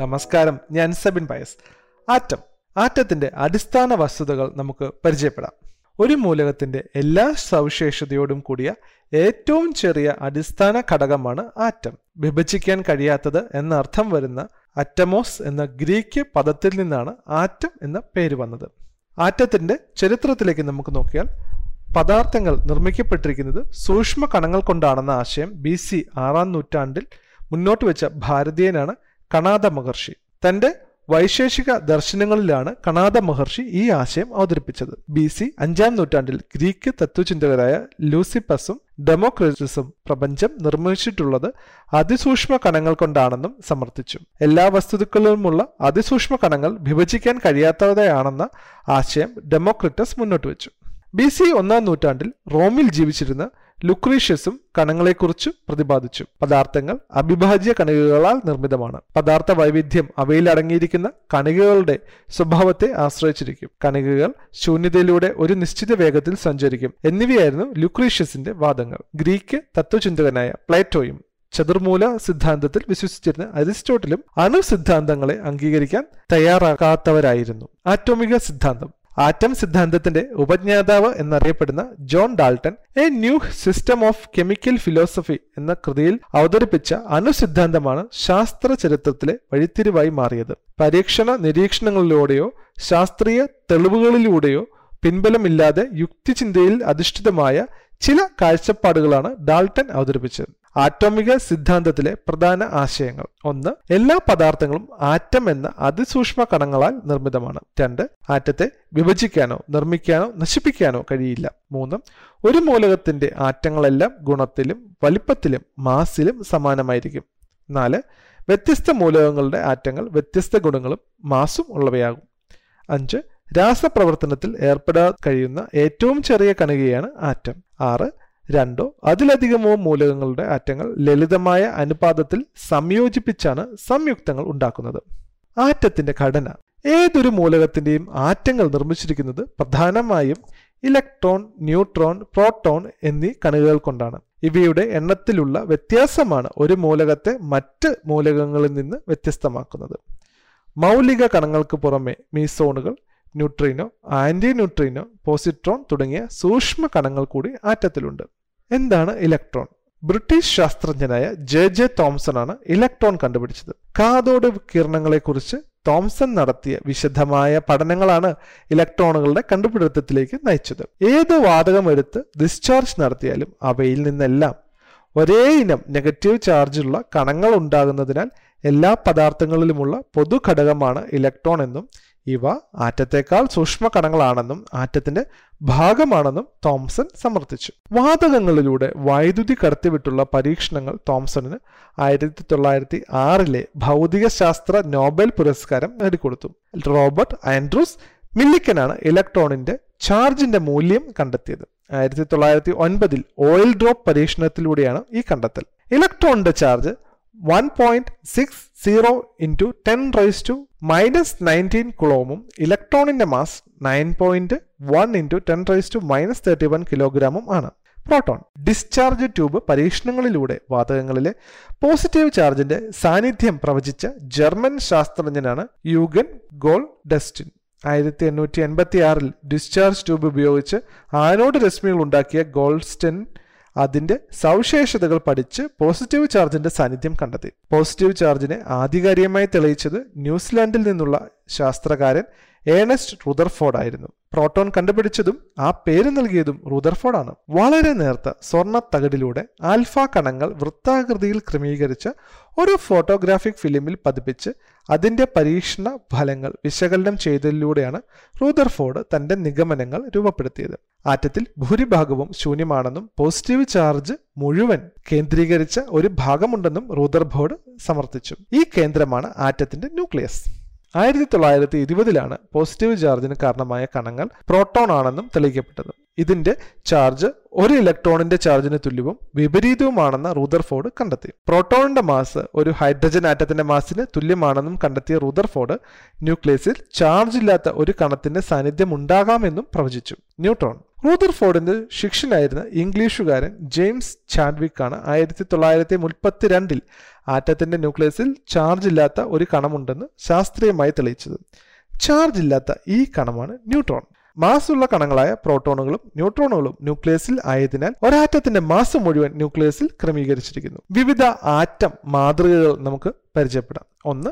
നമസ്കാരം. ഞാൻ Sabin Pius atom ആറ്റത്തിന്റെ അടിസ്ഥാന വസ്തുതകൾ നമുക്ക് പരിചയപ്പെടാം. ഒരു മൂലകത്തിന്റെ എല്ലാ സവിശേഷതയോടും കൂടിയ ഏറ്റവും ചെറിയ അടിസ്ഥാന ഘടകമാണ് ആറ്റം. വിഭജിക്കാൻ കഴിയാത്തത് എന്ന അർത്ഥം വരുന്ന അറ്റമോസ് എന്ന ഗ്രീക്ക് പദത്തിൽ നിന്നാണ് ആറ്റം എന്ന പേര് വന്നത്. ആറ്റത്തിന്റെ ചരിത്രത്തിലേക്ക് നമുക്ക് നോക്കിയാൽ പദാർത്ഥങ്ങൾ നിർമ്മിക്കപ്പെട്ടിരിക്കുന്നത് സൂക്ഷ്മ കണങ്ങൾ കൊണ്ടാണെന്ന ആശയം ബി സി ആറാം നൂറ്റാണ്ടിൽ മുന്നോട്ട് വെച്ച ഭാരതീയനാണ് കണാദ മഹർഷി. തന്റെ വൈശേഷിക ദർശനങ്ങളിലാണ് കണാദ മഹർഷി ഈ ആശയം അവതരിപ്പിച്ചത്. ബി സി അഞ്ചാം നൂറ്റാണ്ടിൽ ഗ്രീക്ക് തത്വചിന്തകരായ ലൂസിപ്പസും ഡെമോക്രറ്റിസും പ്രപഞ്ചം നിർമ്മിച്ചിട്ടുള്ളത് അതിസൂക്ഷ്മ കണങ്ങൾ കൊണ്ടാണെന്നും സമർത്ഥിച്ചു. എല്ലാ വസ്തുക്കളിലുമുള്ള അതിസൂക്ഷ്മ കണങ്ങൾ വിഭജിക്കാൻ കഴിയാത്തവയാണെന്ന ആശയം ഡെമോക്രിറ്റസ് മുന്നോട്ട് വെച്ചു ബി സി ഒന്നാം നൂറ്റാണ്ടിൽ റോമിൽ ജീവിച്ചിരുന്ന ലുക്രീഷ്യസും കണങ്ങളെക്കുറിച്ച് പ്രതിപാദിച്ചു. പദാർത്ഥങ്ങൾ അവിഭാജ്യ കണികകളാൽ നിർമ്മിതമാണ്. പദാർത്ഥ വൈവിധ്യം അവയിൽ അടങ്ങിയിരിക്കുന്ന കണികകളുടെ സ്വഭാവത്തെ ആശ്രയിച്ചിരിക്കും. കണികകൾ ശൂന്യതയിലൂടെ ഒരു നിശ്ചിത വേഗത്തിൽ സഞ്ചരിക്കും. എന്നിവയായിരുന്നു ലുക്രീഷ്യസിന്റെ വാദങ്ങൾ. ഗ്രീക്ക് തത്വചിന്തകനായ പ്ലേറ്റോയും ചതുർമൂല സിദ്ധാന്തത്തിൽ വിശ്വസിച്ചിരുന്ന അരിസ്റ്റോട്ടിലും അണു സിദ്ധാന്തങ്ങളെ അംഗീകരിക്കാൻ തയ്യാറാകാത്തവരായിരുന്നു. ആറ്റോമിക സിദ്ധാന്തം. ആറ്റം സിദ്ധാന്തത്തിന്റെ ഉപജ്ഞാതാവ് എന്നറിയപ്പെടുന്ന John Dalton a new system of chemical philosophy എന്ന കൃതിയിൽ അവതരിപ്പിച്ച അണുസിദ്ധാന്തമാണ് ശാസ്ത്ര ചരിത്രത്തിലെ വഴിത്തിരിവായി മാറിയത്. പരീക്ഷണ നിരീക്ഷണങ്ങളിലൂടെയോ ശാസ്ത്രീയ തെളിവുകളിലൂടെയോ പിൻബലമില്ലാതെ യുക്തിചിന്തയിൽ അധിഷ്ഠിതമായ ചില കാഴ്ചപ്പാടുകളാണ് ഡാൾട്ടൺ അവതരിപ്പിച്ചത്. ആറ്റോമിക സിദ്ധാന്തത്തിലെ പ്രധാന ആശയങ്ങൾ. ഒന്ന് എല്ലാ പദാർത്ഥങ്ങളും ആറ്റം എന്ന അതിസൂക്ഷ്മ കണങ്ങളാൽ നിർമ്മിതമാണ്. രണ്ട് ആറ്റത്തെ വിഭജിക്കാനോ നിർമ്മിക്കാനോ നശിപ്പിക്കാനോ കഴിയില്ല. മൂന്ന് ഒരു മൂലകത്തിന്റെ ആറ്റങ്ങളെല്ലാം ഗുണത്തിലും വലിപ്പത്തിലും മാസിലും സമാനമായിരിക്കും. നാല് വ്യത്യസ്ത മൂലകങ്ങളുടെ ആറ്റങ്ങൾ വ്യത്യസ്ത ഗുണങ്ങളും മാസും ഉള്ളവയാകും. അഞ്ച് രാസപ്രവർത്തനത്തിൽ ഏർപ്പെടാൻ കഴിയുന്ന ഏറ്റവും ചെറിയ കണികയാണ് ആറ്റം. ആറ് രണ്ടോ അതിലധികമോ മൂലകങ്ങളുടെ ആറ്റങ്ങൾ ലളിതമായ അനുപാതത്തിൽ സംയോജിപ്പിച്ചാണ് സംയുക്തങ്ങൾ ഉണ്ടാക്കുന്നത്. ആറ്റത്തിന്റെ ഘടന ഏതൊരു മൂലകത്തിന്റെയും ആറ്റങ്ങൾ നിർമ്മിച്ചിരിക്കുന്നത് പ്രധാനമായും ഇലക്ട്രോൺ ന്യൂട്രോൺ പ്രോട്ടോൺ എന്നീ കണികകൾ കൊണ്ടാണ്. ഇവയുടെ എണ്ണത്തിലുള്ള വ്യത്യാസമാണ് ഒരു മൂലകത്തെ മറ്റ് മൂലകങ്ങളിൽ നിന്ന് വ്യത്യസ്തമാക്കുന്നത്. മൗലിക കണങ്ങൾക്ക് പുറമെ മീസോണുകൾ ന്യൂട്രീനോ ആന്റി ന്യൂട്രീനോ പോസിട്രോൺ തുടങ്ങിയ സൂക്ഷ്മ കണങ്ങൾ കൂടി ആറ്റത്തിലുണ്ട്. എന്താണ് ഇലക്ട്രോൺ? ബ്രിട്ടീഷ് ശാസ്ത്രജ്ഞനായ ജെ ജെ തോംസൺ ആണ് ഇലക്ട്രോൺ കണ്ടുപിടിച്ചത്. കാതോട് കിരണങ്ങളെക്കുറിച്ച് തോംസൺ നടത്തിയ വിശദമായ പഠനങ്ങളാണ് ഇലക്ട്രോണുകളുടെ കണ്ടുപിടുത്തത്തിലേക്ക് നയിച്ചത്. ഏത് വാതകം എടുത്ത് ഡിസ്ചാർജ് നടത്തിയാലും അവയിൽ നിന്നെല്ലാം ഒരേ ഇനം നെഗറ്റീവ് ചാർജുള്ള കണങ്ങൾ ഉണ്ടാകുന്നതിനാൽ എല്ലാ പദാർത്ഥങ്ങളിലുമുള്ള പൊതു ഘടകമാണ് ഇലക്ട്രോൺ എന്നും ഇവ ആറ്റത്തേക്കാൾ സൂക്ഷ്മ കണങ്ങളാണെന്നും ആറ്റത്തിന്റെ ഭാഗമാണെന്നും തോംസൺ സമർത്ഥിച്ചു. വാതകങ്ങളിലൂടെ വൈദ്യുതി കടത്തിവിട്ടുള്ള പരീക്ഷണങ്ങൾ തോംസണിന് ആയിരത്തി തൊള്ളായിരത്തി ആറിലെ ഭൗതികശാസ്ത്ര നോബൽ പുരസ്കാരം നേടിക്കൊടുത്തു. റോബർട്ട് ആൻഡ്രൂസ് മില്ലിക്കനാണ് ഇലക്ട്രോണിന്റെ ചാർജിന്റെ മൂല്യം കണ്ടെത്തിയത്. ആയിരത്തി തൊള്ളായിരത്തി ഒൻപതിൽ ഓയിൽ ഡ്രോപ്പ് പരീക്ഷണത്തിലൂടെയാണ് ഈ കണ്ടെത്തൽ. ഇലക്ട്രോണിന്റെ charge one point six zero into ten rise to minus nineteen കുളോമും ഇലക്ട്രോണിന്റെ mass nine point one into ten rise to minus thirty one കിലോഗ്രാമും ആണ്. പ്രോട്ടോൺ ഡിസ്ചാർജ് ട്യൂബ് പരീക്ഷണങ്ങളിലൂടെ വാതകങ്ങളിലെ പോസിറ്റീവ് ചാർജിന്റെ സാന്നിധ്യം പ്രവചിച്ച ജർമ്മൻ ശാസ്ത്രജ്ഞനാണ് യൂഗൻ ഗോൾ ഡെസ്റ്റിൻ ആയിരത്തി എണ്ണൂറ്റി എൺപത്തി ആറിൽ ഡിസ്ചാർജ് ട്യൂബ് ഉപയോഗിച്ച് ആനോഡ് രശ്മികൾ ഉണ്ടാക്കിയ ഗോൾസ്റ്റൻ അതിന്റെ സവിശേഷതകൾ പഠിച്ച് പോസിറ്റീവ് ചാർജിന്റെ സാന്നിധ്യം കണ്ടെത്തി. പോസിറ്റീവ് ചാർജിനെ ആധികാരികമായി തെളിയിച്ചത് ന്യൂസിലാൻഡിൽ നിന്നുള്ള ശാസ്ത്രകാരൻ ഏണസ്റ്റ് റുദർഫോർഡ് ആയിരുന്നു പ്രോട്ടോൺ കണ്ടുപിടിച്ചതും ആ പേര് നൽകിയതും റുദർഫോർഡാണ്. വളരെ നേർത്ത സ്വർണ തകടിലൂടെ ആൽഫ കണങ്ങൾ വൃത്താകൃതിയിൽ ക്രമീകരിച്ച ഒരു ഫോട്ടോഗ്രാഫിക് ഫിലിമിൽ പതിപ്പിച്ച് അതിന്റെ പരീക്ഷണ ഫലങ്ങൾ വിശകലനം ചെയ്തതിലൂടെയാണ് റൂദർഫോർഡ് തന്റെ നിഗമനങ്ങൾ രൂപപ്പെടുത്തിയത്. ആറ്റത്തിൽ ഭൂരിഭാഗവും ശൂന്യമാണെന്നും പോസിറ്റീവ് ചാർജ് മുഴുവൻ കേന്ദ്രീകരിച്ച ഒരു ഭാഗമുണ്ടെന്നും റൂദർഫോർഡ് സമർത്ഥിച്ചു. ഈ കേന്ദ്രമാണ് ആറ്റത്തിന്റെ ന്യൂക്ലിയസ്. ആയിരത്തി തൊള്ളായിരത്തി ഇരുപതിലാണ് പോസിറ്റീവ് ചാർജിന് കാരണമായ കണങ്ങൾ പ്രോട്ടോൺ ആണെന്നും തെളിയിക്കപ്പെട്ടത്. ഇതിന്റെ ചാർജ് ഒരു ഇലക്ട്രോണിന്റെ ചാർജിന് തുല്യവും വിപരീതവുമാണെന്ന് റൂദർഫോർഡ് കണ്ടെത്തി. പ്രോട്ടോണിന്റെ മാസ് ഒരു ഹൈഡ്രജൻ ആറ്റത്തിന്റെ മാസിന് തുല്യമാണെന്നും കണ്ടെത്തിയ റൂദർഫോർഡ് ന്യൂക്ലിയസിൽ ചാർജ് ഇല്ലാത്ത ഒരു കണത്തിന്റെ സാന്നിധ്യം ഉണ്ടാകാമെന്നും പ്രവചിച്ചു. ന്യൂട്രോൺ റൂദർഫോർഡിന്റെ ശിക്ഷനായിരുന്ന ഇംഗ്ലീഷുകാരൻ ജെയിംസ് ചാഡ്വിക് ആണ് ആയിരത്തി തൊള്ളായിരത്തി മുപ്പത്തി രണ്ടിൽ ആറ്റത്തിന്റെ ന്യൂക്ലിയസിൽ ചാർജ് ഇല്ലാത്ത ഒരു കണമുണ്ടെന്ന് ശാസ്ത്രീയമായി തെളിയിച്ചത്. ചാർജ് ഇല്ലാത്ത ഈ കണമാണ് ന്യൂട്രോൺ. മാസുള്ള കണങ്ങളായ പ്രോട്ടോണുകളും ന്യൂട്രോണുകളും ന്യൂക്ലിയസിൽ ആയതിനാൽ ഒരാറ്റത്തിന്റെ മാസ് മുഴുവൻ ന്യൂക്ലിയസിൽ ക്രമീകരിച്ചിരിക്കുന്നു. വിവിധ ആറ്റം മാതൃകകൾ നമുക്ക് പരിചയപ്പെടാം. ഒന്ന്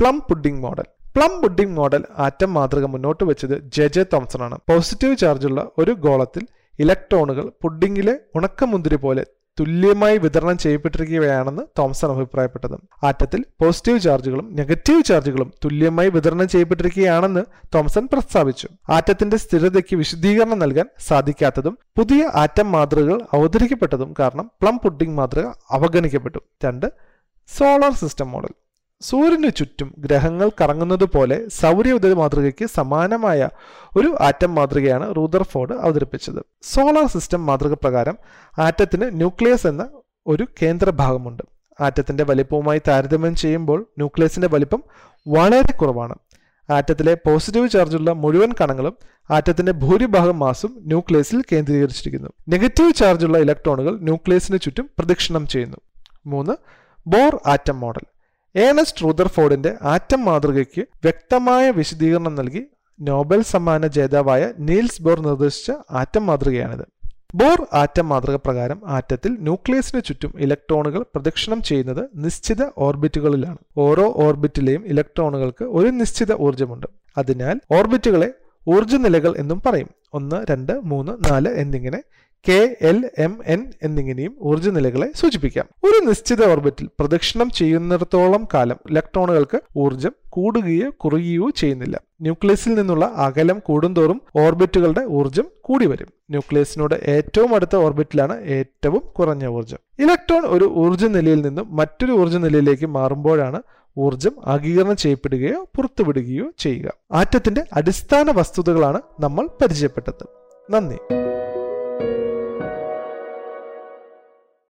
plum pudding model. Plum pudding model atom മാതൃക മുന്നോട്ട് വെച്ചത് ജെ ജെ തോംസൺ ആണ് പോസിറ്റീവ് ചാർജുള്ള ഒരു ഗോളത്തിൽ ഇലക്ട്രോണുകൾ പുഡിംഗിലെ ഉണക്കമുന്തിരി പോലെ തുല്യമായി വിതരണം ചെയ്യപ്പെട്ടിരിക്കുകയാണെന്ന് തോംസൺ അഭിപ്രായപ്പെട്ടത്. ആറ്റത്തിൽ പോസിറ്റീവ് ചാർജുകളും നെഗറ്റീവ് ചാർജുകളും തുല്യമായി വിതരണം ചെയ്യപ്പെട്ടിരിക്കുകയാണെന്ന് തോംസൺ പ്രസ്താവിച്ചു. ആറ്റത്തിന്റെ സ്ഥിരതയ്ക്ക് വിശദീകരണം നൽകാൻ സാധിക്കാത്തതും പുതിയ ആറ്റം മാതൃകകൾ അവതരിക്കപ്പെട്ടതും കാരണം പ്ലം പുഡിംഗ് മാതൃക അവഗണിക്കപ്പെട്ടു. രണ്ട് സോളാർ സിസ്റ്റം മോഡൽ. സൂര്യന് ചുറ്റും ഗ്രഹങ്ങൾ കറങ്ങുന്നത് പോലെ സൗരയുധ മാതൃകയ്ക്ക് സമാനമായ ഒരു ആറ്റം മാതൃകയാണ് റൂദർഫോർഡ് അവതരിപ്പിച്ചത്. സോളാർ സിസ്റ്റം മാതൃക പ്രകാരം ആറ്റത്തിന് ന്യൂക്ലിയസ് എന്ന ഒരു കേന്ദ്ര ഭാഗമുണ്ട്. ആറ്റത്തിന്റെ വലിപ്പവുമായി താരതമ്യം ചെയ്യുമ്പോൾ ന്യൂക്ലിയസിന്റെ വലിപ്പം വളരെ കുറവാണ്. ആറ്റത്തിലെ പോസിറ്റീവ് ചാർജുള്ള മുഴുവൻ കണങ്ങളും ആറ്റത്തിന്റെ ഭൂരിഭാഗം മാസും ന്യൂക്ലിയസിൽ കേന്ദ്രീകരിച്ചിരിക്കുന്നു. നെഗറ്റീവ് ചാർജുള്ള ഇലക്ട്രോണുകൾ ന്യൂക്ലിയസിന് ചുറ്റും പ്രദക്ഷിണം ചെയ്യുന്നു. മൂന്ന് ബോർ ആറ്റം മോഡൽ. ഏണസ്റ്റ് റൂദർഫോർഡിന്റെ ആറ്റം മാതൃകയ്ക്ക് വ്യക്തമായ വിശദീകരണം നൽകി നോബൽ സമ്മാന ജേതാവായ നീൽസ് ബോർ നിർദ്ദേശിച്ച ആറ്റം മാതൃകയാണിത്. ബോർ ആറ്റം മാതൃക പ്രകാരം ആറ്റത്തിൽ ന്യൂക്ലിയസിന് ചുറ്റും ഇലക്ട്രോണുകൾ പ്രദക്ഷിണം ചെയ്യുന്നത് നിശ്ചിത ഓർബിറ്റുകളിലാണ്. ഓരോ ഓർബിറ്റിലെയും ഇലക്ട്രോണുകൾക്ക് ഒരു നിശ്ചിത ഊർജമുണ്ട്. അതിനാൽ ഓർബിറ്റുകളെ ഊർജ നിലകൾ എന്നും പറയും. ഒന്ന് രണ്ട് മൂന്ന് നാല് എന്നിങ്ങനെ കെ എൽ എം എൻ എന്നിങ്ങനെയും ഊർജ നിലകളെ സൂചിപ്പിക്കാം. ഒരു നിശ്ചിത ഓർബിറ്റിൽ പ്രദക്ഷിണം ചെയ്യുന്നിടത്തോളം കാലം ഇലക്ട്രോണുകൾക്ക് ഊർജം കൂടുകയോ കുറയുകയോ ചെയ്യുന്നില്ല. ന്യൂക്ലിയസിൽ നിന്നുള്ള അകലം കൂടുന്തോറും ഓർബിറ്റുകളുടെ ഊർജം കൂടി വരും. ന്യൂക്ലിയസിനോട് ഏറ്റവും അടുത്ത ഓർബിറ്റിലാണ് ഏറ്റവും കുറഞ്ഞ ഊർജം. ഇലക്ട്രോൺ ഒരു ഊർജ നിലയിൽ നിന്നും മറ്റൊരു ഊർജ നിലയിലേക്ക് മാറുമ്പോഴാണ് ഊർജം ആഗീകരണം ചെയ്യപ്പെടുകയോ പുറത്തുവിടുകയോ ചെയ്യുക. ആറ്റത്തിന്റെ അടിസ്ഥാന വസ്തുതകളാണ് നമ്മൾ പരിചയപ്പെട്ടത്. നന്ദി.